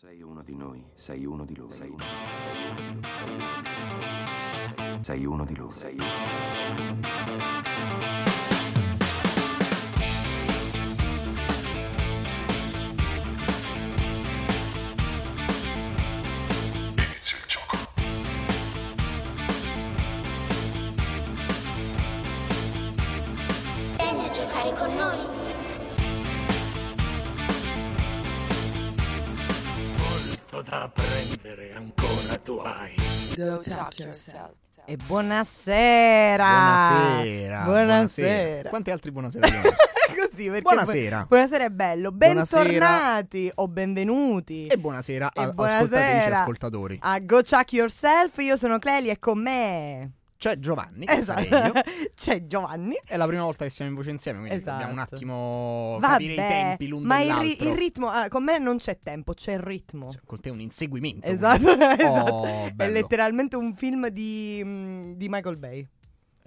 Sei uno di noi, sei uno di loro. Sei uno, sei uno di loro. Sei uno. Yourself. E buonasera. Buonasera. Buonasera. Quanti altri buonasera? abbiamo? Così perché Buonasera. bu- buonasera è bello. Buonasera. Bentornati o benvenuti e buonasera E a buonasera. ascoltatrici e ascoltatori. a Go Chuck Yourself. Io sono Cleli e con me C'è Giovanni, esatto. c'è Giovanni. È la prima volta che siamo in voce insieme, quindi Esatto. dobbiamo un attimo capire i Vabbè, tempi l'un ma il, ri- il ritmo ah, con me non c'è tempo, c'è il ritmo. Cioè, con te è un inseguimento. Esatto, quindi. esatto. Oh, È letteralmente un film di, mm, di Michael Bay.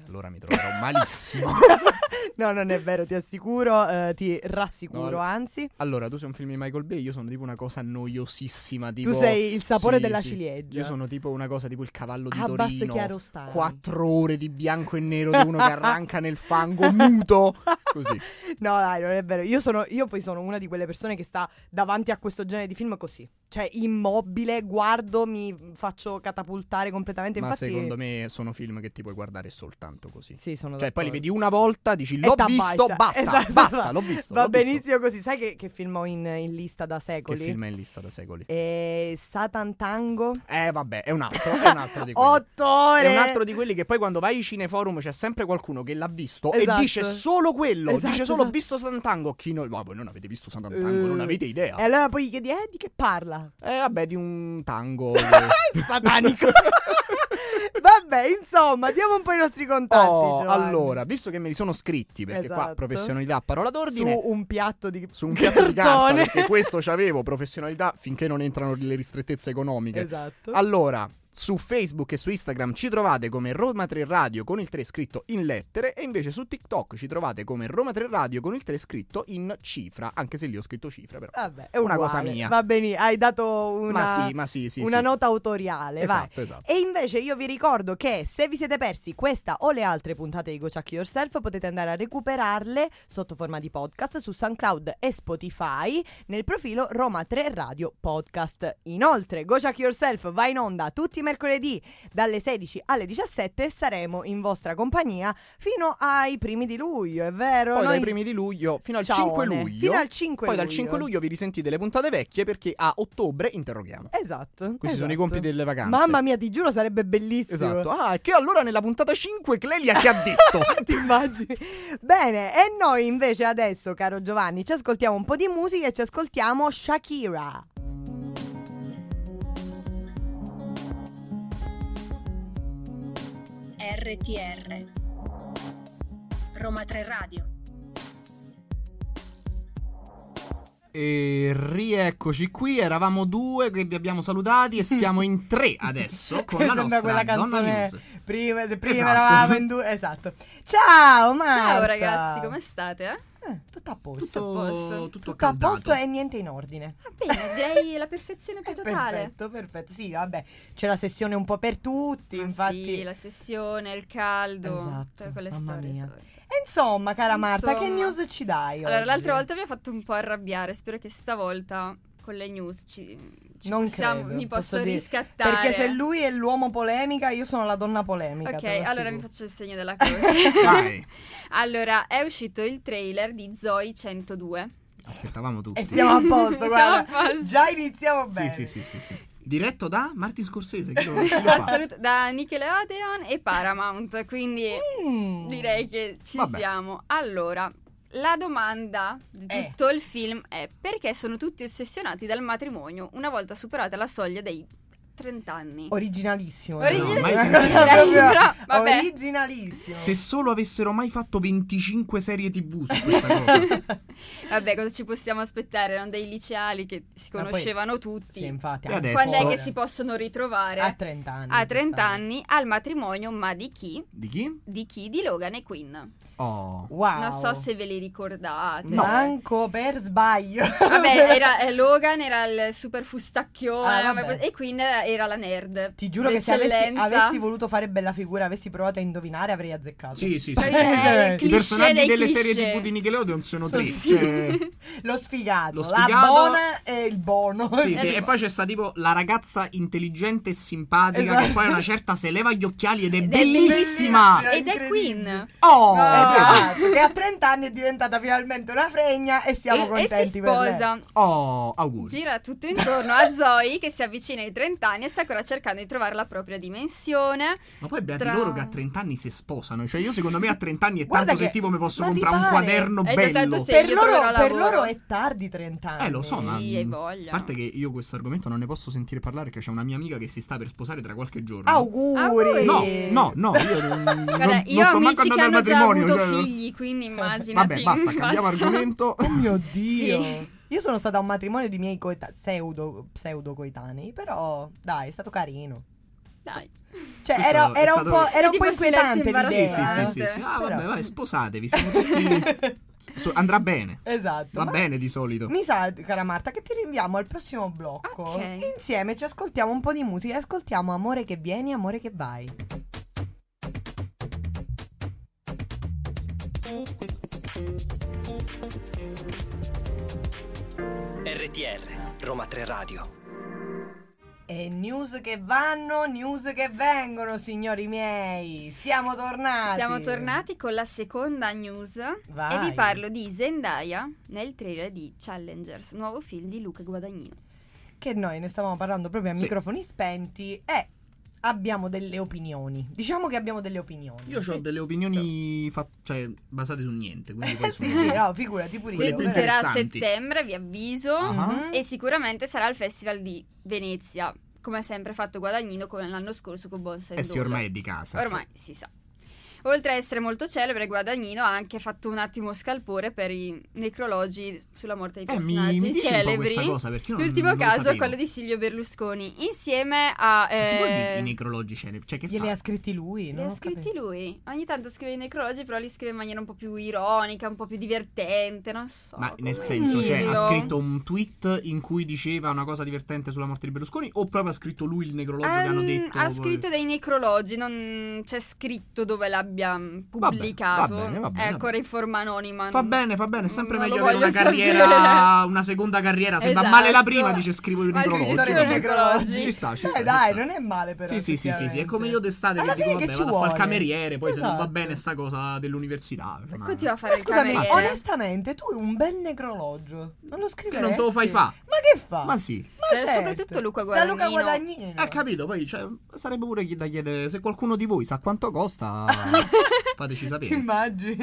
Allora mi troverò malissimo. No, non è vero, ti assicuro, eh, ti rassicuro, No, anzi. allora, tu sei un film di Michael Bay, io sono tipo una cosa noiosissima. Tipo... Tu sei il sapore della ciliegia. Io sono tipo una cosa tipo il cavallo di Abbas Torino. Chiarostami. Quattro ore di bianco e nero di uno che arranca nel fango muto. Così. No, dai, non è vero. Io, sono, io poi sono una di quelle persone che sta davanti a questo genere di film così. Cioè, immobile, guardo, mi faccio catapultare completamente. Ma Infatti, secondo me sono film che ti puoi guardare soltanto così. Sì, sono Cioè, poi li d'accordo. vedi una volta, dici l'ho visto, basta, Esatto, basta, va- l'ho visto. Va l'ho visto. benissimo così. Sai che, che film ho in, in lista da Che secoli? film è in lista da secoli? Eh, Satan Tango. Eh, vabbè, è un altro, è un altro di quelli. Otto ore. È un altro di quelli che poi quando vai ai cineforum c'è sempre qualcuno che l'ha visto Esatto. e dice solo quello. Esatto, dice solo ho esatto. visto Santango. Chi non... Ma voi non avete visto Santango, Eh. non avete idea. E allora poi gli chiedi, eh, di che parla? Eh, vabbè, di un tango. Satanico. Vabbè, insomma, diamo un po' i nostri contatti. Oh, allora, visto che me li sono scritti, perché qua Esatto. professionalità a parola d'ordine. Su un piatto di su un piatto di carta, perché questo c'avevo professionalità finché non entrano le ristrettezze economiche. Esatto. Allora, su Facebook e su Instagram ci trovate come Roma 3 Radio con il 3 scritto in lettere e invece su TikTok ci trovate come Roma 3 Radio con il 3 scritto in cifra, anche se lì ho scritto cifra però. Vabbè, è Una uguale. cosa mia. Va bene, hai dato una, ma sì, ma sì, sì, una nota autoriale. Esatto, esatto. E invece io vi ricordo che se vi siete persi questa o le altre puntate di Go Chuck Yourself potete andare a recuperarle sotto forma di podcast su SoundCloud e Spotify nel profilo Roma 3 Radio Podcast. Inoltre Go Chuck Yourself va in onda tutti i mercoledì dalle 16 alle 17 e saremo in vostra compagnia fino ai primi di luglio, è vero? Poi Noi- dai primi di luglio fino al Ciaone. 5 luglio. Fino al 5 Poi dal luglio. 5 luglio vi risentite le puntate vecchie perché a ottobre interroghiamo. Esatto. Questi sono i esatto. compiti delle vacanze. Mamma mia, ti giuro, sarebbe bellissimo. Esatto. Ah, e che allora nella puntata 5 Clelia che ha detto? Ti immagini? Bene, e noi invece adesso, caro Giovanni, ci ascoltiamo un po' di musica e ci ascoltiamo Shakira. RTR Roma 3 Radio E rieccoci qui, eravamo due che vi abbiamo salutati e siamo in tre adesso con la nostra quella Donna canzone News. prima, se prima Esatto. eravamo in due. Esatto. Ciao, Marta. Ciao ragazzi, come state? Eh? Eh, tutto a posto. Tutto, posto. tutto, Tutto a posto e niente in ordine. Va bene, direi la perfezione più totale. Perfetto, perfetto. Sì, vabbè, c'è la sessione un po' per tutti, Ma infatti. Sì, la sessione, il caldo, Esatto, quelle mamma storie. mia. E insomma, cara Marta, che Insomma. news ci dai? Allora, oggi? l'altra volta mi ha fatto un po' arrabbiare. Spero che stavolta con le news ci non possiamo, credo, mi posso, dire. riscattare. Perché se lui è l'uomo polemica, io sono la donna polemica. Ok, allora mi assicuro. faccio il segno della croce. Vai. allora, è uscito il trailer di Zoe 102. Aspettavamo tutti. E siamo a posto, Siamo guarda. a posto. Già iniziamo Sì, bene. sì, sì, sì, sì. Diretto da Martin Scorsese, chi lo, chi lo fa? Assolut- da Nickelodeon e Paramount, quindi Mm. direi che ci Vabbè. siamo. Allora, la domanda di Eh. tutto il film è perché sono tutti ossessionati dal matrimonio una volta superata la soglia dei 30 anni. Originalissimo. Originalissimo, Proprio sentito. Però, vabbè. Originalissimo. Se solo avessero mai fatto 25 serie TV su questa cosa. Vabbè, cosa ci possiamo aspettare? Erano dei liceali che si Ma poi- conoscevano tutti. Sì, infatti. E adesso- Quando è che si possono ritrovare? A 30 anni. A 30 giustamente. anni al matrimonio, ma di chi? Di chi? Di chi? Di Logan e Queen. Oh. Wow. Non so se ve li ricordate. Manco per sbaglio. Vabbè, era, eh, Logan era il super fustacchione Ah, e Queen era, era la nerd. Ti giuro che se avessi, avessi voluto fare bella figura, avessi provato a indovinare, avrei azzeccato. Sì, sì, sì. Sì. eh, il I personaggi delle cliché. serie TV di Nickelodeon sono tre. sì. Cioè... Lo sfigato, Lo la sfigato- buona e il bono. Sì, sì, e poi c'è sta tipo la ragazza intelligente e simpatica Esatto. che poi una certa se leva gli occhiali ed è Ed è bellissima. bellissima. Ed è. Queen. Oh! Esatto, che a 30 anni è diventata finalmente una fregna e siamo E contenti si per lei. sposa. Oh, auguri. Gira tutto intorno a Zoe che si avvicina ai 30 anni e sta ancora cercando di trovare la propria dimensione. Ma poi beati Tra- loro che a 30 anni si sposano. Cioè, io secondo me a 30 anni è Guarda tanto che- se tipo mi posso comprare un quaderno Eh, bello. Per loro, per loro è tardi 30 anni. Eh, lo so, Sì, ma. hai voglia. A parte che io questo argomento non ne posso sentire parlare, perché c'è una mia amica che si sta per sposare tra qualche giorno. Auguri. No, no, no, io non, Guarda, non, io non amici che hanno già avuto cioè- figli, quindi immaginati. Vabbè, basta, cambiamo Basta. argomento. Oh mio Dio. Sì. Io sono stata a un matrimonio di miei coeta- pseudo, pseudo coetanei, però dai, è stato carino. Dai. Cioè, Questo era, era un stato- po', era un po' inquietante Sì, l'idea. sì, sì, eh. sì, sì. Ah, Però- vabbè, vai, sposatevi. Siamo tutti. So- andrà bene. Esatto. Va bene di solito. Mi sa, cara Marta, che ti rinviamo al prossimo blocco. Ok. Insieme ci ascoltiamo un po' di musica. Ascoltiamo Amore che vieni, amore che vai. RTR, Roma 3 Radio. E news che vanno, news che vengono, signori miei. Siamo tornati. Siamo tornati con la seconda news Vai. e vi parlo di Zendaya nel trailer di Challengers, nuovo film di Luca Guadagnino. Che noi ne stavamo parlando proprio a Sì. microfoni spenti e abbiamo delle opinioni. Diciamo che abbiamo delle opinioni. Io ho delle opinioni fat- cioè, basate su niente. Quindi poi Eh, sì, sono- sì, no, figurati pure io. però- Debutterà a settembre, vi avviso, Ah. e sicuramente sarà al Festival di Venezia, come ha sempre fatto Guadagnino come l'anno scorso con Bonsa Eh sì, ormai è di casa. Ormai si sa. Oltre a essere molto celebre, Guadagnino ha anche fatto un attimo scalpore per i necrologi sulla morte di Eh, mi, personaggi mi po' celebri. questa cosa perché io non, L'ultimo non caso è quello di Silvio Berlusconi, insieme a... Ma Che vuol dire eh, i necrologi celebri? Cioè, che Glieli fa? ha scritti lui, li non ha scritti lui. Ogni tanto scrive i necrologi, però li scrive in maniera un po' più ironica, un po' più divertente, non so. Ma nel senso, cioè, ha dirlo. scritto un tweet in cui diceva una cosa divertente sulla morte di Berlusconi o proprio ha scritto lui il necrologio che hanno Ehm, detto? ha scritto dei necrologi, non c'è scritto dove l'abbia mm, pubblicato. va bene, va bene, va ancora in forma anonima. Va bene, va bene, è sempre meglio avere una carriera, sapere. una seconda carriera. Se va Esatto. male la prima, dice scrivo il va i necrologi. Ci sta, ci Eh sta. ci dai, non è male però. Sì, sì, sì, sì, sì, è come io d'estate Alla che dico, che vabbè, ci vado a fare il vuole? cameriere, poi se non va Esatto. bene sta cosa dell'università. ma- Continua a fare Ma il scusami, cameriere. onestamente, tu un bel necrologio. Non lo scrivi? Che non te lo fai fa? Ma che fa? Ma sì. Eh, certo. soprattutto Luca Da Luca Guadagnino. Guadagnino. Eh, capito, poi cioè, sarebbe pure chi- da chiedere se qualcuno di voi sa quanto costa, fateci Ti sapere. immagini?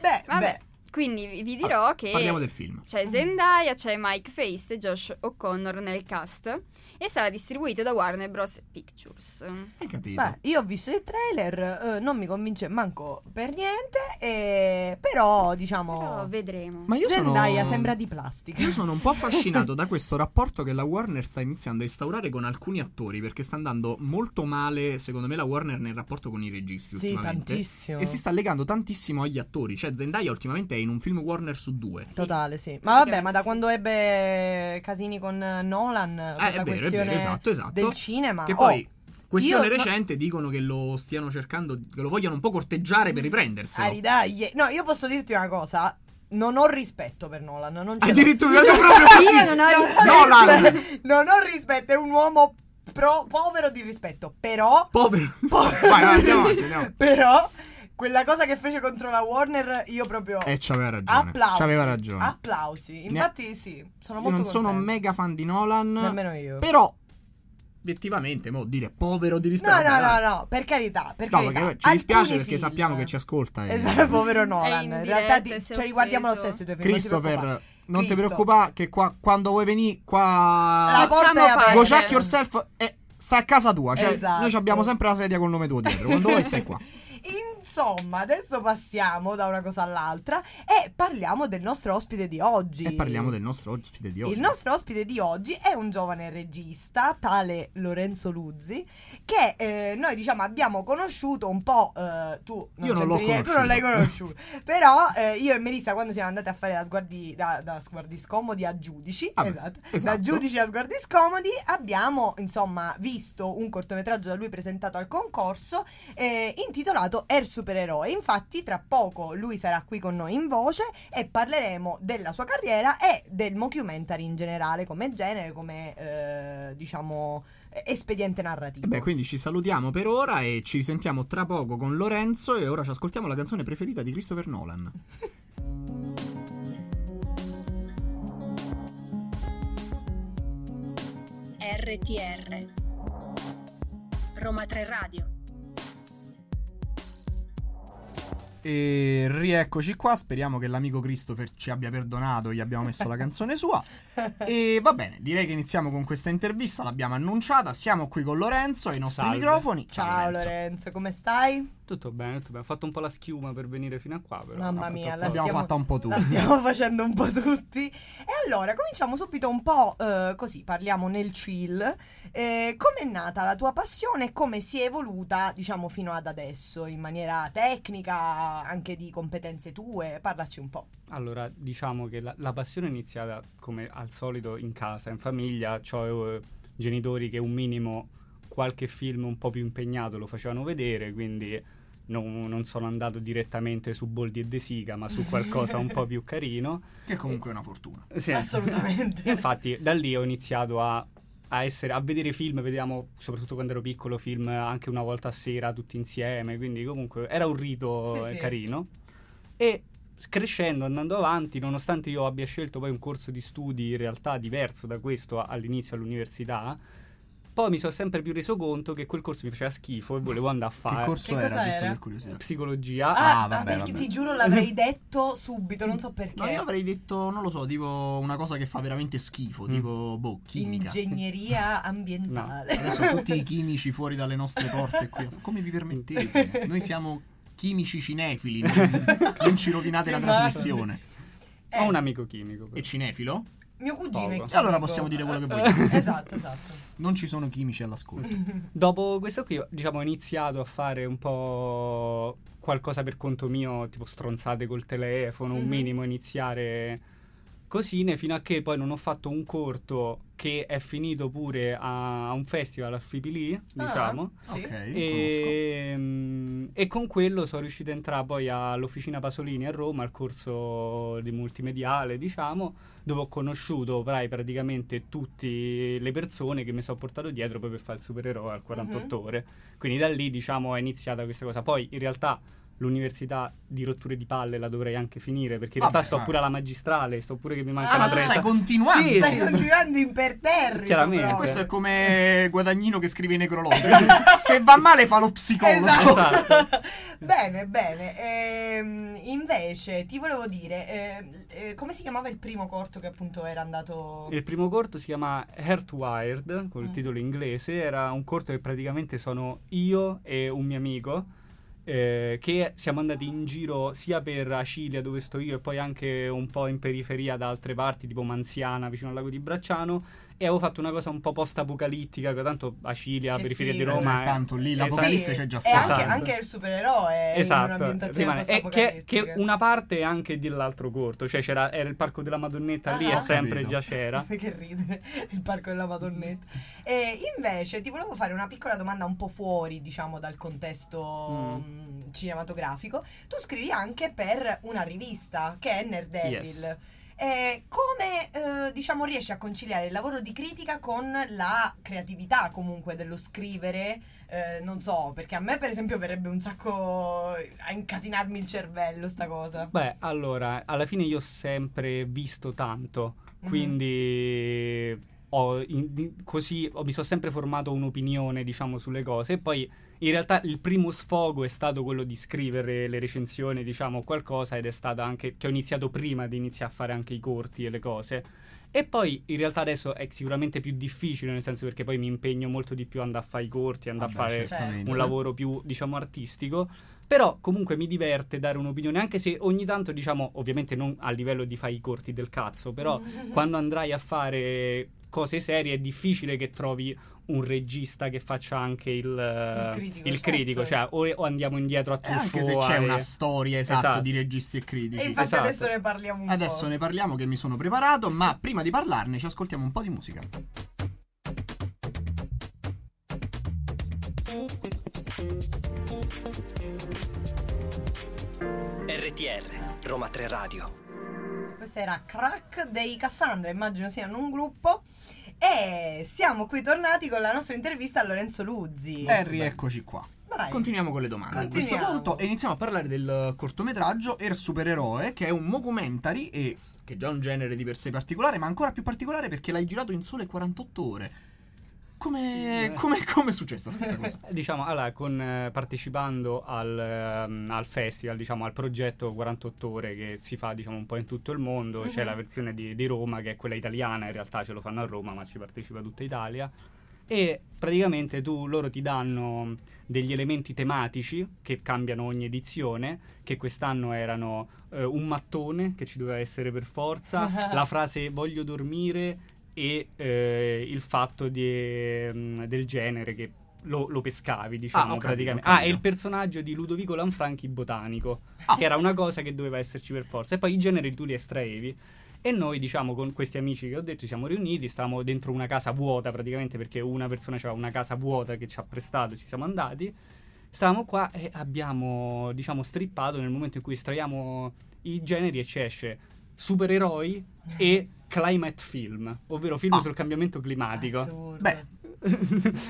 Beh, Vabbè, beh. Quindi vi- dirò che Parliamo del film. c'è Zendaya, c'è Mike Face e Josh O'Connor nel cast e sarà distribuito da Warner Bros. Pictures. Hai capito? Beh, io ho visto il trailer, eh, non mi convince manco per niente, e... però diciamo... Però vedremo. Ma io sono Zendaya sembra di plastica. Io sono un po' affascinato da questo rapporto che la Warner sta iniziando a instaurare con alcuni attori perché sta andando molto male, secondo me, la Warner nel rapporto con i registi Sì, ultimamente. tantissimo. E si sta legando tantissimo agli attori. Cioè, Zendaya ultimamente è in un film Warner su due. Totale, sì. Ma vabbè, ma da sì. quando ebbe casini con Nolan, Eh, è la vero, è questione vero, esatto, esatto. del cinema. Che oh, poi, questione io- recente, dicono che lo stiano cercando, che lo vogliono un po' corteggiare per riprenderselo. a ridaglie- No, io posso dirti una cosa. Non ho rispetto per Nolan. Non ce l'ho. Addirittura proprio così. Io non ho No, rispetto. Nolan! Non ho rispetto, è un uomo pro- povero di rispetto. Però, Povero. Po- vai, vai, andiamo avanti, andiamo. però, quella cosa che fece contro la Warner, io proprio. Eh, c'aveva ragione. Applausi. C'aveva ragione. Applausi. Infatti, sì, sono Io molto non sono contenta. mega fan di Nolan. Nemmeno io. Però, obiettivamente, mo dire povero di rispetto. No, no, no, no, per carità, per No, carità. perché ci dispiace perché film- sappiamo che ci ascolta. e- Esatto, povero Nolan. in In realtà ti- diretta, si è ce li guardiamo lo stesso i tuoi film. non ti Christopher, preoccupare. non ti preoccupare che qua, quando vuoi venire qua... La porta è aperta. Go check yourself è sta a casa tua, cioè Esatto. noi ci abbiamo sempre la sedia col nome tuo dietro. Quando vuoi stai qua. Insomma, adesso passiamo da una cosa all'altra e parliamo del nostro ospite di oggi. E parliamo del nostro ospite di oggi. Il nostro ospite di oggi è un giovane regista, tale Lorenzo Luzzi, che eh, noi diciamo abbiamo conosciuto un po'. eh, tu Io non l'ho niente, tu non l'hai conosciuto. Però eh, io e Melissa, quando siamo andati a fare da sguardi, da, da sguardi scomodi a giudici, Vabbè, esatto, esatto. da giudici a sguardi scomodi, abbiamo insomma visto un cortometraggio da lui presentato al concorso eh, intitolato Er Supereroe. Infatti, tra poco lui sarà qui con noi in voce e parleremo della sua carriera e del mockumentary in generale, come genere, come eh, diciamo espediente narrativo. E beh, quindi ci salutiamo per ora e ci risentiamo tra poco con Lorenzo e ora ci ascoltiamo la canzone preferita di Christopher Nolan. RTR Roma 3 Radio E rieccoci qua, speriamo che l'amico Christopher ci abbia perdonato, gli abbiamo messo la canzone sua. E va bene, direi che iniziamo con questa intervista, l'abbiamo annunciata, siamo qui con Lorenzo ai nostri Salve. microfoni. Ciao Lorenzo, come stai? Tutto bene, tutto bene. Ho fatto un po' la schiuma per venire fino a qua, però. Mamma no, mia, la. L'abbiamo stiamo- fatta un po' La tutti. stiamo facendo un po' tutti. E allora, cominciamo subito un po' eh, così, parliamo nel chill. Eh, come è nata la tua passione e come si è evoluta, diciamo, fino ad adesso, in maniera tecnica, anche di competenze tue? Parlaci un po'. Allora, diciamo che la, la passione è iniziata come al solito in casa, in famiglia. Ho eh, genitori che un minimo qualche film un po' più impegnato lo facevano vedere, quindi non, non sono andato direttamente su Boldi e De Sica, ma su qualcosa un po' più carino. Che comunque è una fortuna. Sì. Assolutamente. Infatti, da lì ho iniziato a, a essere, a vedere film, vediamo, soprattutto quando ero piccolo, film anche una volta a sera tutti insieme. Quindi, comunque, era un rito Sì, sì. carino. E crescendo, andando avanti, nonostante io abbia scelto poi un corso di studi in realtà diverso da questo all'inizio all'università. Poi mi sono sempre più reso conto che quel corso mi faceva schifo e volevo andare a Che fare corso Che era, cosa giusto era? per curiosità? psicologia. Ah, Ah, vabbè, perché vabbè. ti giuro l'avrei detto subito, non so perché. No, io avrei detto, non lo so, tipo una cosa che fa veramente schifo, tipo, boh, chimica. Ingegneria ambientale. Adesso tutti i chimici fuori dalle nostre porte qui. Come vi permettete? Noi siamo chimici cinefili, non, non ci rovinate la Che trasmissione. Eh, Ho un amico chimico. però. E cinefilo? Mio cugino è Poco. E allora possiamo dire quello che vogliamo. Esatto, esatto. Non ci sono chimici all'ascolto. Dopo questo qui, diciamo, ho iniziato a fare un po' qualcosa per conto mio, tipo stronzate col telefono, un Mhm. minimo iniziare cosine, fino a che poi non ho fatto un corto che è finito pure a, a un festival a Fipili, diciamo. Ah, sì. Ok, conosco. E, mm, e con quello sono riuscito a entrare poi all'Officina Pasolini a Roma, al corso di multimediale, diciamo, dove ho conosciuto prai, praticamente tutte le persone che mi sono portato dietro poi per fare il supereroe al 48 Mhm. ore. Quindi da lì, diciamo, è iniziata questa cosa. Poi in realtà l'università di rotture di palle la dovrei anche finire, perché in Vabbè, realtà sto ma- pure alla magistrale, sto pure che mi manca Ah, una ma stai continuando? Sì, Stai sì, sì. continuando imperterrito. Chiaramente. proprio. Questo è come Guadagnino che scrive i necrologi. Se va male fa lo psicologo. Esatto. Esatto. bene, bene. Ehm, invece, ti volevo dire, eh, eh, come si chiamava il primo corto che appunto era andato... Il primo corto si chiama Heartwired, col Mm. titolo inglese. Era un corto che praticamente sono io e un mio amico. Eh, che siamo andati in giro sia per Acilia, dove sto io, e poi anche un po' in periferia da altre parti, tipo Manziana, vicino al lago di Bracciano. E avevo fatto una cosa un po' post-apocalittica, che tanto Acilia, Che periferia di figo. Roma. Eh, tanto lì Esatto. l'apocalisse c'è già E stata. anche, Esatto. anche il supereroe Esatto, un'ambientazione rimane- è che, che una parte è anche dell'altro corto, cioè c'era, era il parco della Madonnetta lì Ah. e sempre Capito. già c'era. che ridere, il parco della Madonnetta. E invece ti volevo fare una piccola domanda un po' fuori, diciamo, dal contesto Mm. mh, cinematografico. Tu scrivi anche per una rivista che è Nerd Devil. Yes. Eh, come eh, diciamo riesci a conciliare il lavoro di critica con la creatività comunque dello scrivere? Eh, non so, perché a me per esempio verrebbe un sacco a incasinarmi il cervello sta cosa. Beh, allora, alla fine io ho sempre visto tanto, Mhm. quindi ho in- così ho- mi sono sempre formato un'opinione, diciamo, sulle cose. E poi in realtà il primo sfogo è stato quello di scrivere le recensioni, diciamo, qualcosa, ed è stato anche che ho iniziato prima di iniziare a fare anche i corti e le cose. E poi in realtà adesso è sicuramente più difficile, nel senso perché poi mi impegno molto di più, andare a fare i corti, andare Vabbè, a fare certamente. un lavoro più, diciamo, artistico. Però comunque mi diverte dare un'opinione, anche se ogni tanto, diciamo, ovviamente non a livello di fare i corti del cazzo, però quando andrai a fare cose serie è difficile che trovi un regista che faccia anche il, Il critico, il critico, certo. cioè o, o andiamo indietro a Eh, Truffaut. anche se c'è e- una storia esatta Esatto. di registi e critici. E infatti Esatto. adesso ne parliamo un Adesso po'. ne parliamo che mi sono preparato, ma prima di parlarne ci ascoltiamo un po' di musica. RTR, Roma 3 Radio. Questa era Crack dei Cassandra, immagino siano un gruppo. E siamo qui tornati con la nostra intervista a Lorenzo Luzzi. E rieccoci qua. Vai. Continuiamo con le domande a questo punto e iniziamo a parlare del cortometraggio Er Supereroe, che è un mockumentary e che è già un genere di per sé particolare, ma ancora più particolare perché l'hai girato in sole 48 ore. Come, Eh. come, come è successa questa cosa? Diciamo, allora, con, eh, partecipando al, ehm, al festival, diciamo, al progetto 48 ore che si fa, diciamo, un po' in tutto il mondo, c'è la versione di, di Roma che è quella italiana, in realtà ce lo fanno a Roma, ma ci partecipa tutta Italia. E praticamente tu, loro ti danno degli elementi tematici che cambiano ogni edizione, che quest'anno erano eh, un mattone, che ci doveva essere per forza, la frase voglio dormire e eh, il fatto di, mm, del genere che lo, lo pescavi, diciamo, Ah, capito, praticamente. ho Ah, capito. e il personaggio di Ludovico Lanfranchi botanico, Ah. che era una cosa che doveva esserci per forza. E poi i generi tu li estraevi. E noi, diciamo, con questi amici che ho detto, ci siamo riuniti, stavamo dentro una casa vuota praticamente perché una persona aveva una casa vuota che ci ha prestato, ci siamo andati. Stavamo qua e abbiamo, diciamo, strippato nel momento in cui estraiamo i generi e ci esce supereroi e climate film, ovvero film Ah. sul cambiamento climatico. Assurdo. Beh,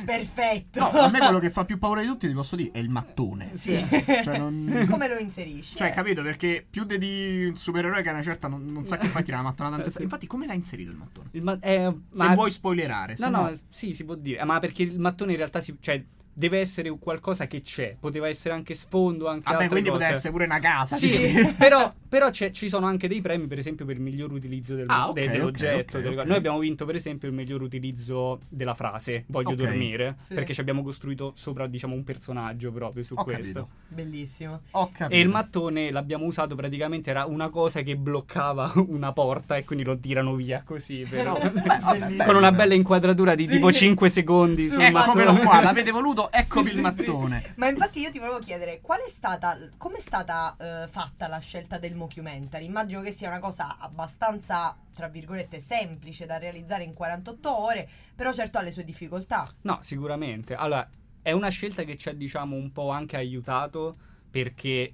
Perfetto. no, a me quello che fa più paura di tutti, ti posso dire, è il mattone. Sì. Cioè, non... Come lo inserisci? Cioè, Eh. capito? Perché più di un supereroe che è una certa non, non sa che fa tirare la mattonata tante Infatti, come l'ha inserito il mattone? Il ma- eh, Se ma- vuoi spoilerare, No, no, no, sì, si può dire. Ma perché il mattone in realtà si, cioè, deve essere un qualcosa che c'è. Poteva essere anche sfondo, anche Vabbè, altre quindi cose. poteva essere pure una casa. Sì, tipo. però, però c'è- ci sono anche dei premi, per esempio, per il miglior utilizzo del- Ah, ok, de- dell'oggetto. ok, delle ok. cose. Noi abbiamo vinto, per esempio, il miglior utilizzo della frase voglio dormire. sì. Perché ci abbiamo costruito sopra, diciamo, un personaggio proprio su Ho questo. capito. Bellissimo. Ho capito. E il mattone l'abbiamo usato praticamente, era una cosa che bloccava una porta e quindi lo tirano via così. però- Bellissimo. con una bella inquadratura di Sì. tipo 5 secondi Sì, sul Eccomelo mattone. qua, l'avete voluto? Eccovi Sì, il sì, sì. mattone. Ma infatti io ti volevo chiedere qual è stata com'è stata eh, fatta la scelta del mockumentary? Immagino che sia una cosa abbastanza tra virgolette semplice da realizzare in 48 ore, però certo ha le sue difficoltà. No, sicuramente. Allora, è una scelta che ci ha, diciamo, un po' anche aiutato perché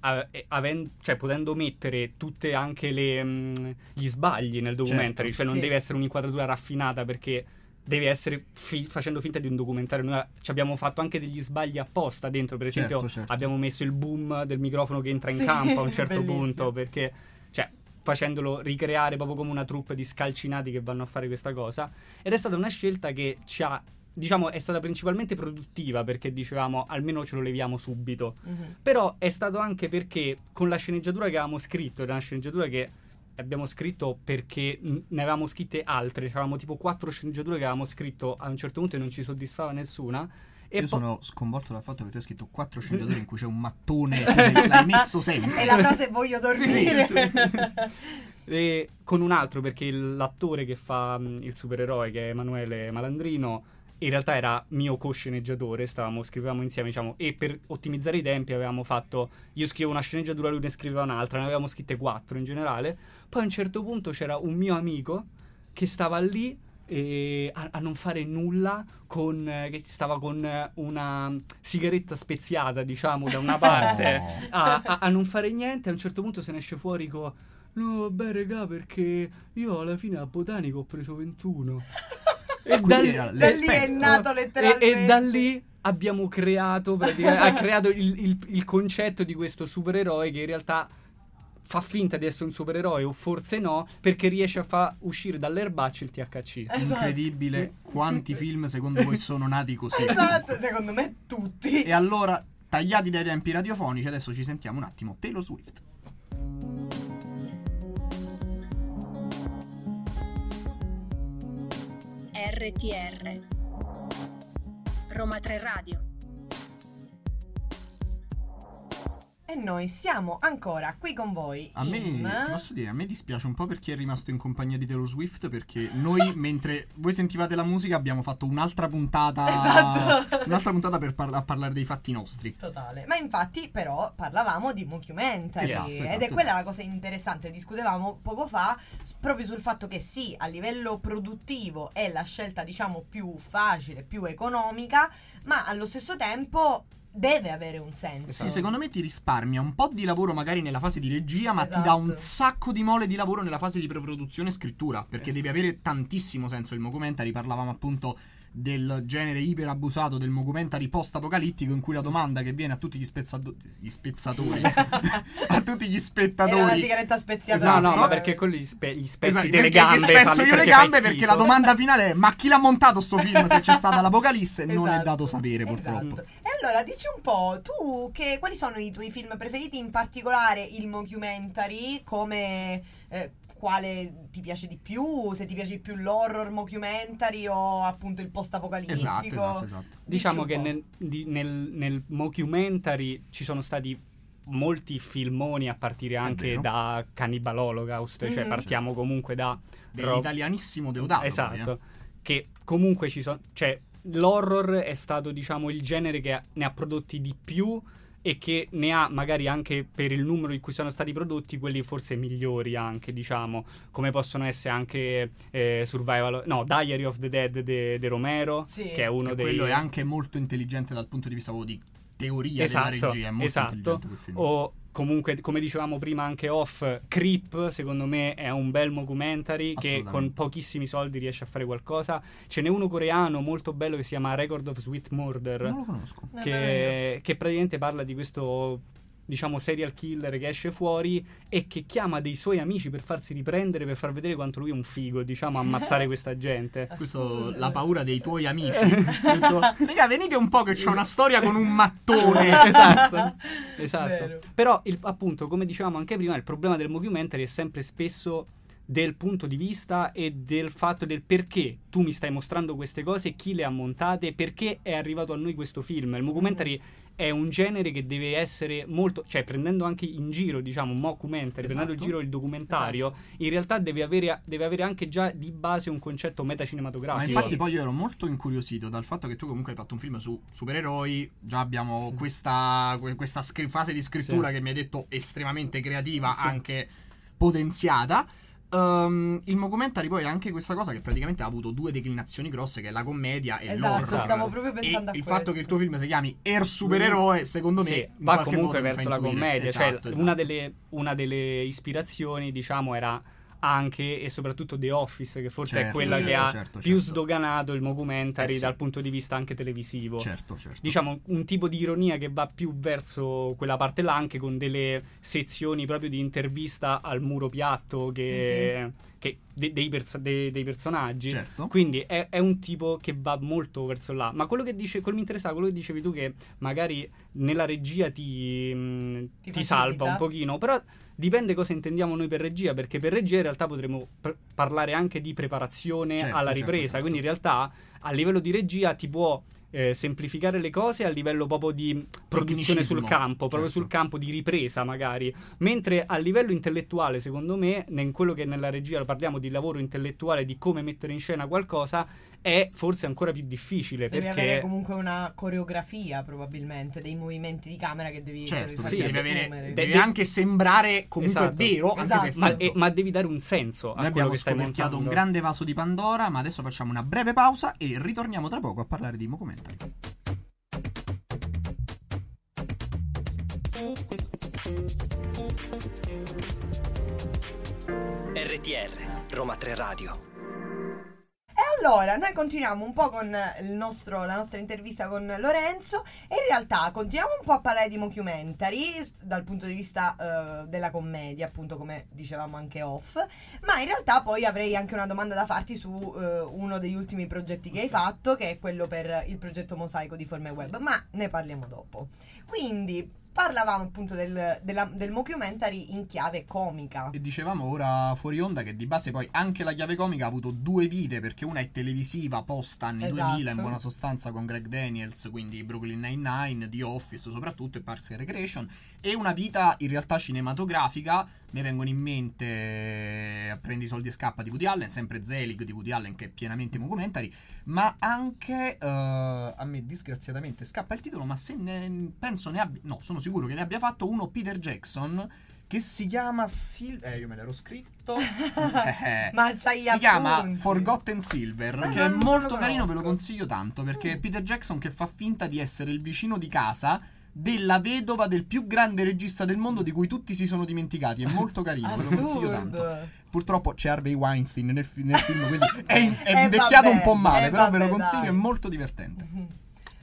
a- aven- cioè, potendo mettere tutte anche le, mh, gli sbagli nel documentary, Certo, cioè non sì. deve essere un'inquadratura raffinata perché deve essere fi- facendo finta di un documentario. Noi ci abbiamo fatto anche degli sbagli apposta dentro, per esempio Certo, certo. abbiamo messo il boom del microfono che entra in Sì, campo a un certo bellissimo. punto perché cioè facendolo ricreare proprio come una troupe di scalcinati che vanno a fare questa cosa ed è stata una scelta che ci ha diciamo è stata principalmente produttiva perché dicevamo almeno ce lo leviamo subito Mhm. però è stato anche perché con la sceneggiatura che avevamo scritto era una sceneggiatura che abbiamo scritto perché ne avevamo scritte altre avevamo tipo quattro sceneggiature che avevamo scritto a un certo punto e non ci soddisfava nessuna e Io poi- sono sconvolto dal fatto che tu hai scritto quattro sceneggiature in cui c'è un mattone e l'hai messo sempre. E la frase voglio dormire. Sì, E con un altro perché l'attore che fa mh, il supereroe che è Emanuele Malandrino in realtà era mio co-sceneggiatore, stavamo, scrivevamo insieme, diciamo, e per ottimizzare i tempi avevamo fatto, io scrivevo una sceneggiatura, lui ne scriveva un'altra, ne avevamo scritte quattro in generale, poi a un certo punto c'era un mio amico che stava lì e a, a non fare nulla con, eh, che stava con eh, una sigaretta speziata, diciamo, da una parte, a, a- a non fare niente, a un certo punto se ne esce fuori con... No, vabbè, regà, perché io alla fine a botanico ho preso 21. E Quindi lì- Da lì è nato e, letteralmente. e da lì abbiamo creato, ha creato il, il- il concetto di questo supereroe che in realtà fa finta di essere un supereroe o forse no, perché riesce a far uscire dall'erbaccio il THC. Esatto. Incredibile quanti film secondo voi sono nati così. Esatto, secondo me tutti. E allora, tagliati dai tempi radiofonici, adesso ci sentiamo un attimo Taylor Swift. RTR Roma 3 Radio E noi siamo ancora qui con voi. A me, in... ti posso dire, a me dispiace un po' per chi è rimasto in compagnia di Taylor Swift perché noi, mentre voi sentivate la musica, abbiamo fatto un'altra puntata Esatto. un'altra puntata per par- a parlare dei fatti nostri. Totale. Ma infatti, però, parlavamo di mockumentary. Esatto, ed esatto, è quella la cosa interessante. Discutevamo poco fa proprio sul fatto che sì, a livello produttivo è la scelta, diciamo, più facile, più economica, ma allo stesso tempo deve avere un senso. Sì, secondo me ti risparmia un po' di lavoro magari nella fase di regia, ma ti dà un Esatto. sacco di mole di lavoro nella fase di preproduzione e scrittura, perché sì. devi avere tantissimo senso. Il mockumentary parlavamo appunto del genere iper abusato del mockumentary post-apocalittico in cui la domanda che viene a tutti gli, spezzato- gli spezzatori a tutti gli Era la spettatori sigaretta speziata. No, no, Esatto. ma perché quelli gli, spe- gli spezzi Esatto, delle gambe gli spezzo io le gambe perché la domanda finale è ma chi l'ha montato sto film se c'è stata l'apocalisse non è Esatto. dato sapere purtroppo Esatto. E allora dici un po', tu che, quali sono i tuoi film preferiti, in particolare il mockumentary, come eh, quale ti piace di più, se ti piace di più l'horror mockumentary o appunto il post-apocalittico? esatto esatto esatto Dici Diciamo che nel, di- nel, nel mockumentary ci sono stati molti filmoni a partire anche da Cannibal Holocaust, cioè Mhm. partiamo comunque da dell'italianissimo Deodato poi, Esatto, eh. che comunque ci sono, cioè l'horror è stato diciamo il genere che ne ha prodotti di più e che ne ha magari anche per il numero in cui sono stati prodotti quelli forse migliori anche diciamo come possono essere anche eh, Survival no Diary of the Dead de, de Romero Sì. che è uno dei quello è anche molto intelligente dal punto di vista proprio di teoria esatto, della regia è molto esatto. intelligente quel film o comunque come dicevamo prima anche off Creep secondo me è un bel documentary che con pochissimi soldi riesce a fare qualcosa. Ce n'è uno coreano molto bello che si chiama Record of Sweet Murder non lo conosco. No, no, no, che, che praticamente parla di questo diciamo serial killer che esce fuori e che chiama dei suoi amici per farsi riprendere per far vedere quanto lui è un figo diciamo ammazzare questa gente questo la paura dei tuoi amici detto, raga venite un po' che c'ho una storia con un mattone esatto, esatto. Vero. Però, il- appunto, come dicevamo anche prima, il problema del mockumentary è sempre spesso del punto di vista e del fatto del perché tu mi stai mostrando queste cose, chi le ha montate, perché è arrivato a noi questo film. Il mockumentary è un genere che deve essere molto, cioè prendendo anche in giro, diciamo, un mockumentary, prendendo in Esatto. giro il documentario, in realtà deve avere, deve avere anche già di base un concetto Ma metacinematografico. infatti poi io ero molto incuriosito dal fatto che tu comunque hai fatto un film su supereroi, già abbiamo Sì. questa, que- questa scri- fase di scrittura Sì. che mi hai detto estremamente creativa, Sì. anche potenziata. Ehm, il mockumentary poi ha anche questa cosa che praticamente ha avuto due declinazioni grosse che è la commedia e Esatto, l'horror. stavo proprio E pensando a il questo. fatto che il tuo film si chiami Er supereroe, secondo me Sì, in va comunque verso la commedia. Esatto, cioè, esatto. Una, delle, una delle ispirazioni, diciamo, era anche e soprattutto The Office, che forse è Certo, quella sì, che ha certo, più certo. sdoganato il mockumentary Eh sì. dal punto di vista anche televisivo. Certo, certo. Diciamo un tipo di ironia che va più verso quella parte là, anche con delle sezioni proprio di intervista al muro piatto che, che- de- dei, perso- de- dei personaggi. Certo. Quindi è, è un tipo che va molto verso là. Ma quello che dice, quello mi interessava, quello che dicevi tu, che magari nella regia ti, mh, Ti ti salva un pochino, però dipende cosa intendiamo noi per regia, perché per regia in realtà potremmo pr- parlare anche di preparazione Certo, alla certo, ripresa. certo. Quindi in realtà a livello di regia ti può eh, semplificare le cose a livello proprio di produzione sul campo, proprio certo. sul campo di ripresa magari. Mentre a livello intellettuale, secondo me, in quello che nella regia parliamo di lavoro intellettuale, di come mettere in scena qualcosa, è forse ancora più difficile Devi perché avere comunque una coreografia, probabilmente, dei movimenti di camera che devi, Certo, devi sì, devi, avere, assumere. deve De- anche sembrare comunque Esatto. vero, anche se è Esatto. ma, e- ma devi dare un senso a Noi quello abbiamo scoperchiato un grande vaso di Pandora, ma adesso facciamo una breve pausa e ritorniamo tra poco a parlare di Mocumentary. RTR, Roma 3 Radio. Allora, noi continuiamo un po' con il nostro- la nostra intervista con Lorenzo e in realtà continuiamo un po' a parlare di mockumentary dal punto di vista eh, della commedia, appunto come dicevamo anche off, ma in realtà poi avrei anche una domanda da farti su eh, uno degli ultimi progetti che hai fatto, che è quello per il progetto Mosaico di Forme Web, ma ne parliamo dopo. Quindi, parlavamo appunto del, della- del mockumentary in chiave comica. E dicevamo ora fuori onda che di base poi anche la chiave comica ha avuto due vite perché una è televisiva post anni Esatto. 2000 in buona sostanza con Greg Daniels, quindi Brooklyn Nine-Nine, The Office soprattutto e Parks and Recreation e una vita in realtà cinematografica, mi vengono in mente eh, Prendi i soldi e scappa di Woody Allen, sempre Zelig di Woody Allen che è pienamente documentary, ma anche eh, a me disgraziatamente scappa il titolo, ma se ne penso ne abbia no, sono sicuro che ne abbia fatto uno Peter Jackson che si chiama Sil- eh io me l'ero scritto Eh, Ma c'hai si chiama appunti. Forgotten Silver Ma che è molto carino ve lo consiglio tanto perché Peter Jackson che fa finta di essere il vicino di casa della vedova del più grande regista del mondo di cui tutti si sono dimenticati è molto carino ve lo consiglio tanto purtroppo c'è Harvey Weinstein nel, fi- nel film quindi è, in- è Eh, invecchiato vabbè, un po' male eh, però ve lo consiglio dai. è molto divertente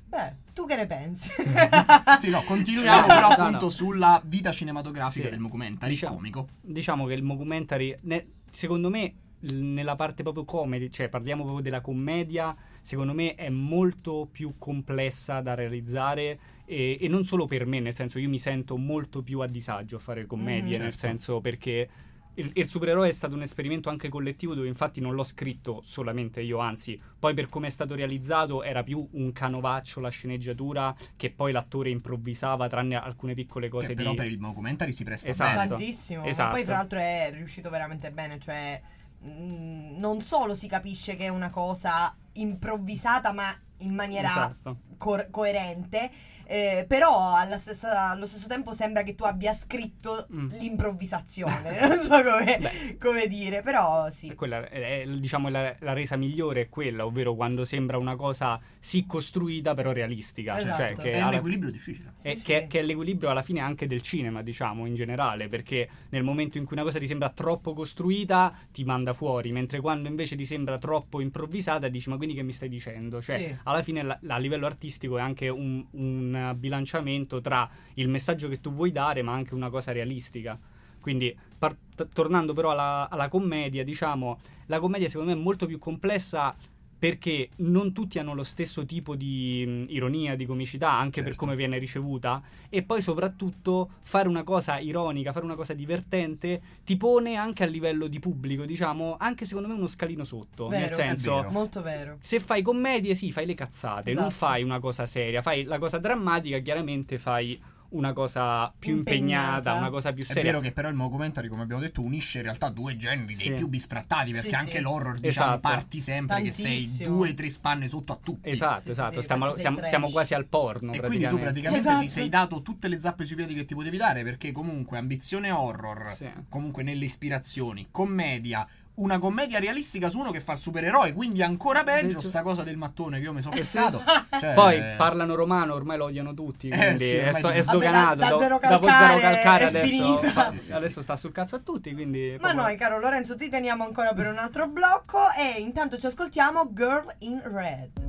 Beh, tu che ne pensi? sì no continuiamo No, però no, appunto no. sulla vita cinematografica Sì. del documentary Diciamo- comico Diciamo che il mockumentary, ne- secondo me, l- nella parte proprio comedy, cioè parliamo proprio della commedia, secondo me è molto più complessa da realizzare e, e non solo per me, nel senso io mi sento molto più a disagio a fare commedie, Mm. nel Certo. senso perché il, il supereroe è stato un esperimento anche collettivo dove infatti non l'ho scritto solamente io, anzi, poi per come è stato realizzato era più un canovaccio la sceneggiatura che poi l'attore improvvisava tranne alcune piccole cose che di... però per il documentary si presta Esatto. bene Tantissimo. Ma Esatto. poi, fra l'altro, è riuscito veramente bene. Cioè, mh, non solo si capisce che è una cosa improvvisata, ma in maniera Esatto. cor- coerente. Eh, però alla stessa- allo stesso tempo sembra che tu abbia scritto Mm. l'improvvisazione. non so come, come dire, però sì. Quella è, è, diciamo, la, la resa migliore è quella, ovvero quando sembra una cosa sì costruita però realistica. Esatto. Cioè, che, è un alla- equilibrio difficile è- Sì, che- sì. che è l'equilibrio alla fine anche del cinema, diciamo, in generale, perché nel momento in cui una cosa ti sembra troppo costruita, ti manda fuori, mentre quando invece ti sembra troppo improvvisata, dici ma quindi che mi stai dicendo? Cioè, Sì. alla fine la- a livello artistico è anche un, un bilanciamento tra il messaggio che tu vuoi dare, ma anche una cosa realistica. Quindi, par- t- tornando però alla, alla commedia, diciamo, la commedia secondo me è molto più complessa perché non tutti hanno lo stesso tipo di mh, ironia, di comicità, anche per Certo. come viene ricevuta. E poi soprattutto fare una cosa ironica, fare una cosa divertente, ti pone anche a livello di pubblico, diciamo, anche secondo me uno scalino sotto. Vero, nel senso, vero. Molto vero. se fai commedie, sì, fai le cazzate, non Esatto. fai una cosa seria, fai la cosa drammatica, chiaramente fai una cosa più impegnata, Impegnata. una cosa più È seria. vero che però il documentary, come abbiamo detto, unisce in realtà due generi Sì. dei più bisfrattati, perché Sì, anche sì. l'horror, diciamo, Esatto. parti sempre che sei Tantissimo. due o tre spanne sotto a tutti. Esatto, esatto, sì, stiamo, siamo, siamo quasi al porno. E quindi tu praticamente Esatto. ti sei dato tutte le zappe sui piedi che ti potevi dare, perché comunque ambizione horror, Sì. comunque nelle ispirazioni, commedia, una commedia realistica su uno che fa il supereroe, quindi ancora peggio, Peggio. sta cosa del mattone che io mi sono fissato. Cioè, Poi parlano romano, ormai lo odiano tutti, quindi sì, è, sto- è sdoganato. Vabbè, da- da zero dopo calcare zero calcare è adesso, finita. fa- Sì, sì, adesso sta sul cazzo a tutti, quindi... Ma noi, caro Lorenzo, ti teniamo ancora per un altro blocco e intanto ci ascoltiamo Girl in Red.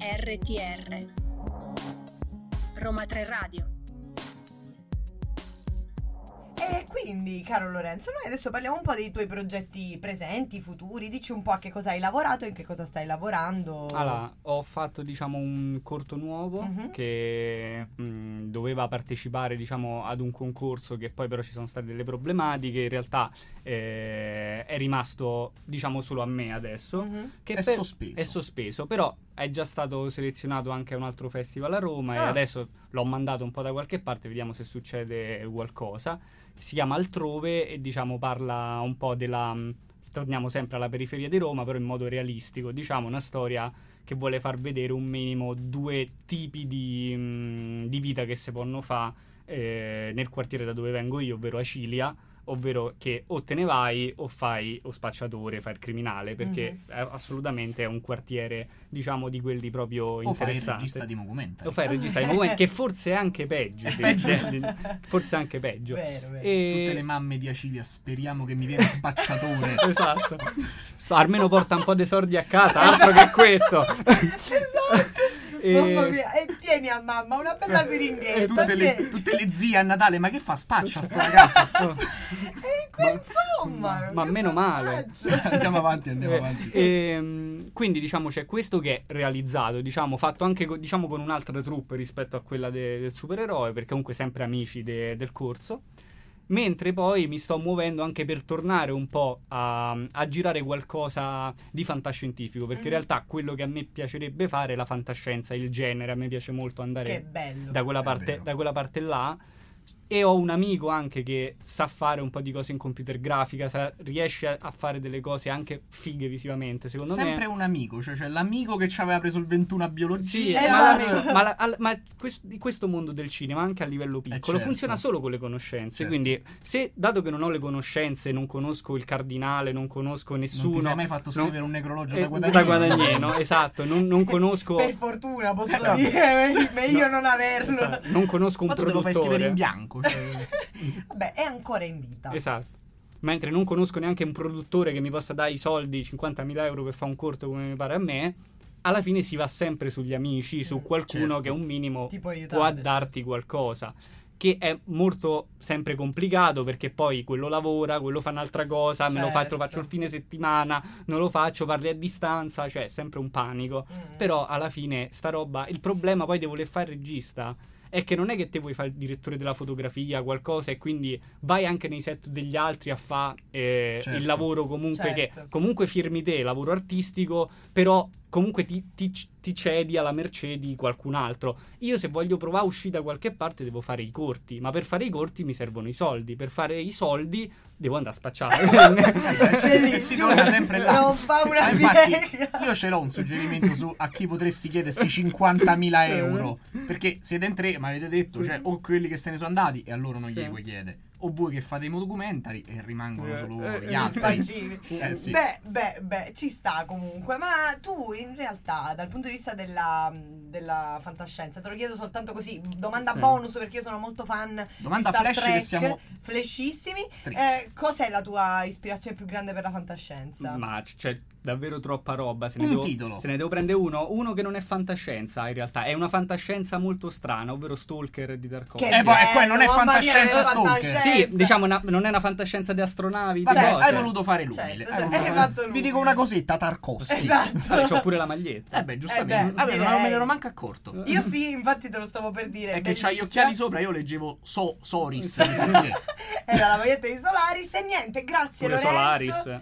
RTR Roma 3 Radio E quindi, caro Lorenzo, noi adesso parliamo un po' dei tuoi progetti presenti, futuri. Dici un po' a che cosa hai lavorato e in che cosa stai lavorando. Allora, ho fatto diciamo un corto nuovo Mhm. che mh, doveva partecipare diciamo ad un concorso che poi però ci sono state delle problematiche, in realtà eh, è rimasto diciamo solo a me adesso. Mhm. Che È per- sospeso. È sospeso, però è già stato selezionato anche a un altro festival a Roma e Ah. adesso l'ho mandato un po' da qualche parte, vediamo se succede qualcosa. Si chiama Altrove e diciamo parla un po' della... mh, Torniamo sempre alla periferia di Roma, però in modo realistico. Diciamo una storia che vuole far vedere un minimo due tipi di, mh, di vita che si possono fare eh, nel quartiere da dove vengo io, ovvero Acilia, ovvero che o te ne vai o fai o spacciatore, fai il criminale, perché Mhm. è- assolutamente è un quartiere, diciamo, di quelli proprio o fai il interessanti. regista di documentary. O fai il regista di momento, che forse è anche peggio. forse è anche peggio. Vero, vero. E- Tutte le mamme di Acilia, speriamo che mi viene spacciatore. Esatto. Almeno porta un po' di soldi a casa, altro che questo. esatto. E- Mamma mia, e tieni a mamma una bella siringhetta. tutte, le, tutte le zie a Natale, ma che fa? Spaccia sto ragazzo. E insomma, ma meno male. andiamo avanti, andiamo avanti. Ehm, quindi diciamo c'è questo che è realizzato, diciamo fatto anche diciamo, con un'altra troupe rispetto a quella de- del supereroe, perché comunque sempre amici de- del corso. Mentre poi mi sto muovendo anche per tornare un po' a, a girare qualcosa di fantascientifico, perché in realtà quello che a me piacerebbe fare è la fantascienza, il genere, a me piace molto andare da quella, parte, da quella parte là. E ho un amico anche che sa fare un po' di cose in computer grafica, sa- riesce a, fare delle cose anche fighe visivamente. Secondo Sempre me. un amico, cioè, cioè l'amico che ci aveva preso il 21 a biologia. Sì, Eh, ma, esatto. ma la- al- ma questo, questo mondo del cinema, anche a livello piccolo, certo. funziona solo con le conoscenze. Certo. Quindi, se dato che non ho le conoscenze, non conosco il cardinale, non conosco Non nessuno. ti sei mai fatto non- scrivere un necrologio eh, da guadagnino. da guadagnino, esatto. Non, non conosco. Per fortuna posso Eh, no. dire, meglio non averlo. esatto, non conosco un Ma tu te lo fai scrivere in produttore. Cioè... Vabbè, è ancora in vita. Esatto. Mentre non conosco neanche un produttore che mi possa dare i soldi, 50.000 euro per fare un corto come mi pare a me. Alla fine si va sempre sugli amici, su qualcuno certo. che un minimo può aiutare, può certo. darti qualcosa. Che è molto sempre complicato perché poi quello lavora, quello fa un'altra cosa, me lo faccio, lo Certo. faccio il fine settimana, non lo faccio, parli a distanza, cioè è sempre un panico. Mm. Però alla fine sta roba, il problema poi di voler fare il regista è che non è che te vuoi fare il direttore della fotografia, qualcosa, e quindi vai anche nei set degli altri a fare Certo. il lavoro comunque che Certo. comunque firmi te, lavoro artistico, però comunque ti, ti- ti cedi alla mercé di qualcun altro. Io se voglio provare a uscire da qualche parte devo fare i corti, ma per fare i corti mi servono i soldi, per fare i soldi devo andare a spacciare. Cioè, si torna sempre là. Non fa una Ma infatti, io ce l'ho un suggerimento su a chi potresti chiedere sti 50.000 euro. Perché siete in tre, ma avete detto, cioè, o quelli che se ne sono andati e a loro non Sì. glieli puoi chiedere. O voi che fate i documentari e rimangono solo Eh, gli eh, altri. Eh, sì. Beh, beh, beh, ci sta comunque. Ma tu, in realtà, dal punto di vista della, della fantascienza, te lo chiedo soltanto così, domanda Sì. bonus, perché io sono molto fan Domanda di Star flash che Trek, siamo flashissimi. Eh, cos'è la tua ispirazione più grande per la fantascienza? Ma c'è davvero troppa roba. Se ne, Un devo, titolo. se ne devo prendere uno, uno che non è fantascienza in realtà, è una fantascienza molto strana, ovvero Stalker di Tarkov. Che Eh, poi- e poi non è fantascienza Stalker. Sì, diciamo, una- non è una fantascienza di astronavi. di Vabbè, cose. hai voluto fare l'umile. Certo, certo, fare- fatto Vi l'umile. dico una cosetta, Tarkovsky. Esatto. Vabbè, c'ho pure la maglietta. Eh beh, giustamente. Eh beh, Vabbè, non me ne ero manco accorto. Io sì, infatti te lo stavo per dire. È che c'ha gli bellissima. occhiali sopra, io leggevo so, Soris. Era la maglietta di Solaris e niente, grazie Pure Lorenzo. Solaris.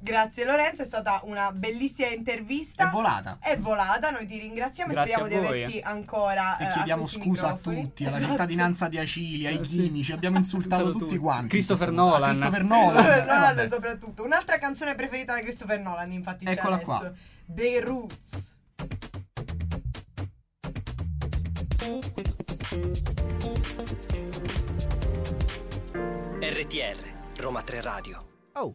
Grazie Lorenzo, è stata una bellissima intervista. È volata. È volata, noi ti ringraziamo Grazie e speriamo a di averti ancora. E eh, chiediamo questi scusa a microfoni. tutti, alla Esatto. cittadinanza di Acili, ai chimici. Abbiamo insultato tutti tutti. quanti. Christopher. Nolan. Christopher Nolan. Christopher eh, Nolan vabbè. soprattutto. Un'altra canzone preferita da Christopher Nolan, infatti, c'è Eccola adesso. qua. The Roots. RTR, Roma 3 Radio. Oh,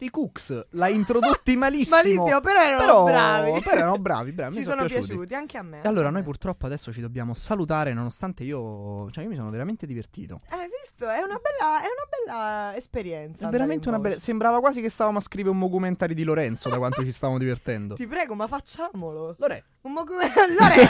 sti Cooks l'hai introdotti malissimo. Malissimo, però erano Però- bravi. Però erano bravi, bravi. Ci mi sono piaciuti. piaciuti. anche a me. E allora noi purtroppo adesso ci dobbiamo salutare nonostante io, cioè io mi sono veramente divertito. Hai visto? È una bella, è una bella esperienza. È veramente una bella. Sembrava quasi che stavamo a scrivere un documentary di Lorenzo da quanto ci stavamo divertendo. Ti prego, ma facciamolo. Lore, Un come Lore.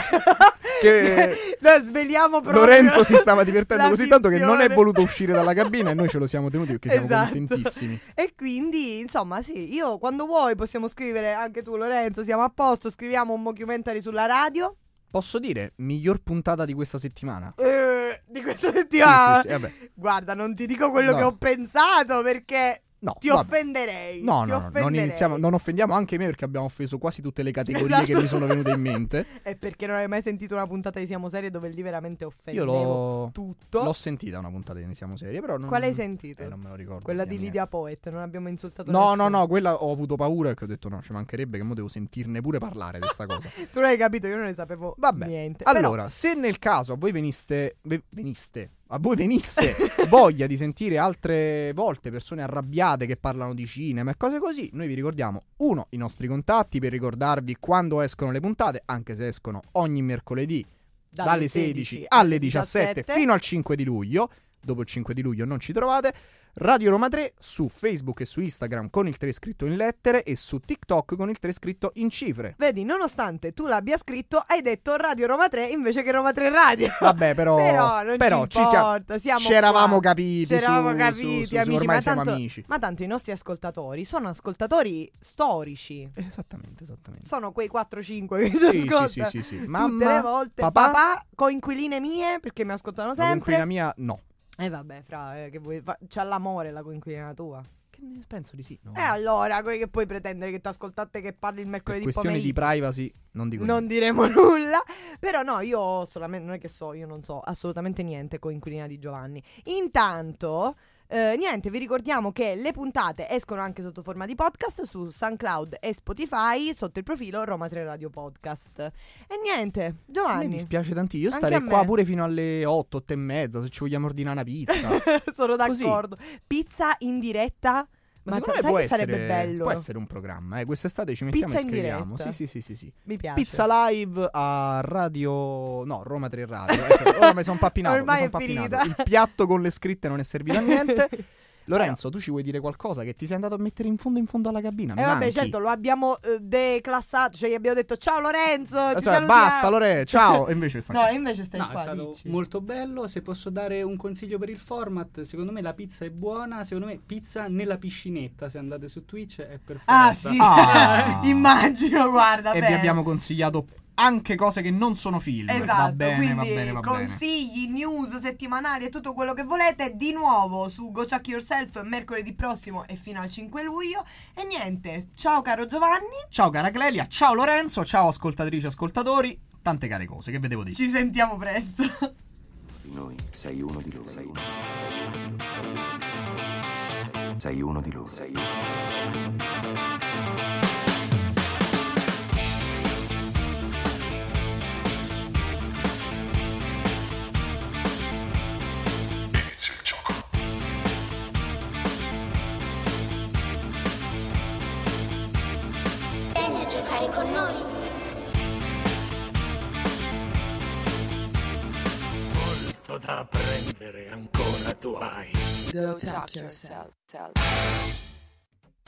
che Lo sveliamo proprio. Lorenzo si stava divertendo così tanto che non è voluto uscire dalla cabina e noi ce lo siamo tenuti perché siamo Esatto. contentissimi. E quindi, insomma, sì, io quando vuoi possiamo scrivere anche tu, Lorenzo, siamo a posto, scriviamo un documentary sulla radio. Posso dire, miglior puntata di questa settimana. Eh, di questa Sì, settimana. sì, sì, vabbè. Guarda, non ti dico quello No. che ho pensato perché No, ti vabbè. offenderei. No, no, no, non iniziamo, non offendiamo anche me perché abbiamo offeso quasi tutte le categorie Esatto. che mi sono venute in mente. È perché non hai mai sentito una puntata di Siamo Serie dove lì veramente Io offendevo l'ho, tutto. l'ho sentita una puntata di Siamo Serie, però non, Quale hai sentito? Eh, non me lo ricordo. Quella di. Lidia Poet, non abbiamo insultato No, nessuno. no, no, quella ho avuto paura perché ho detto no, ci mancherebbe che mo devo sentirne pure parlare di questa cosa. Tu non hai capito, io non ne sapevo Vabbè. niente. Allora, se nel caso voi veniste, ve- veniste, a voi venisse voglia di sentire altre volte persone arrabbiate che parlano di cinema e cose così, noi vi ricordiamo uno i nostri contatti per ricordarvi quando escono le puntate, anche se escono ogni mercoledì Però, dalle 16 alle 17 fino al 5 di luglio. Dopo il 5 di luglio non ci trovate. Radio Roma 3 su Facebook e su Instagram con il 3 scritto in lettere e su TikTok con il 3 scritto in cifre. Vedi, nonostante tu l'abbia scritto, hai detto Radio Roma 3 invece che Roma 3 Radio. Vabbè, però, Però non però ci ci siamo, siamo ci eravamo qua. capiti. Ci eravamo su- capiti, su- su- amici, ormai ma siamo tanto, amici. ma tanto i nostri ascoltatori sono ascoltatori storici. Esattamente, esattamente. Sono quei 4-5 che ci Sì, ascoltano sì, sì, sì, sì. tutte Mamma, le volte. papà, Papà, coinquiline mie, perché mi ascoltano la sempre. coinquilina mia no. E vabbè, fra, eh, che vuoi, fa- c'ha l'amore la coinquilina tua. Che ne penso di sì. no. E allora, que- che puoi pretendere che ti ascoltate che parli il per mercoledì questioni di pomeriggio? privacy non dico Non niente. diremo nulla. Però no, io solamente. Non è che so, io non so assolutamente niente con inquilina di Giovanni. Intanto. Eh, niente, vi ricordiamo che le puntate escono anche sotto forma di podcast su SoundCloud e Spotify sotto il profilo Roma 3 Radio Podcast. E niente, Giovanni, dispiace tantissimo. Io starei qua pure fino alle 8, 8 e mezza. Se ci vogliamo ordinare una pizza. sono Così. d'accordo. Pizza in diretta. Ma, Ma secondo me può essere, bello? può essere un programma. Eh. Quest'estate ci mettiamo Pizza e scriviamo. Sì, sì, sì, sì, sì. Mi piace. Pizza live a Radio. No, Roma 3 Radio. Ecco, ora mi sono pappinato. Ormai mi è son pappinato. Il piatto con le scritte non è servito a niente. Lorenzo, tu ci vuoi dire qualcosa che ti sei andato a mettere in fondo in fondo alla cabina? E Mi Eh, vabbè, manchi. certo, lo abbiamo eh, declassato. Cioè, gli abbiamo detto ciao Lorenzo. Eh, ti cioè, salutiamo." basta, Lore, ciao. E invece sta No, invece stai No, qua. è stato dici. molto bello. Se posso dare un consiglio per il format, secondo me la pizza è buona. Secondo me pizza nella piscinetta. Se andate su Twitch è perfetta. Ah, sì. Ah. Immagino, guarda. E vi bene. abbiamo consigliato anche cose che non sono film. Esatto, va bene, quindi va bene, va bene. consigli, news settimanali e tutto quello che volete di nuovo su Go Check Yourself mercoledì prossimo e fino al 5 luglio. E niente, ciao caro Giovanni, Ciao cara Clelia, ciao Lorenzo, ciao ascoltatrici e ascoltatori. Tante care cose, che vedevo dire. ci sentiamo presto. Di noi sei uno di loro. Sei uno. Sei uno di loro. Sei uno. Con noi. Molto da apprendere ancora tu hai. Go talk yourself.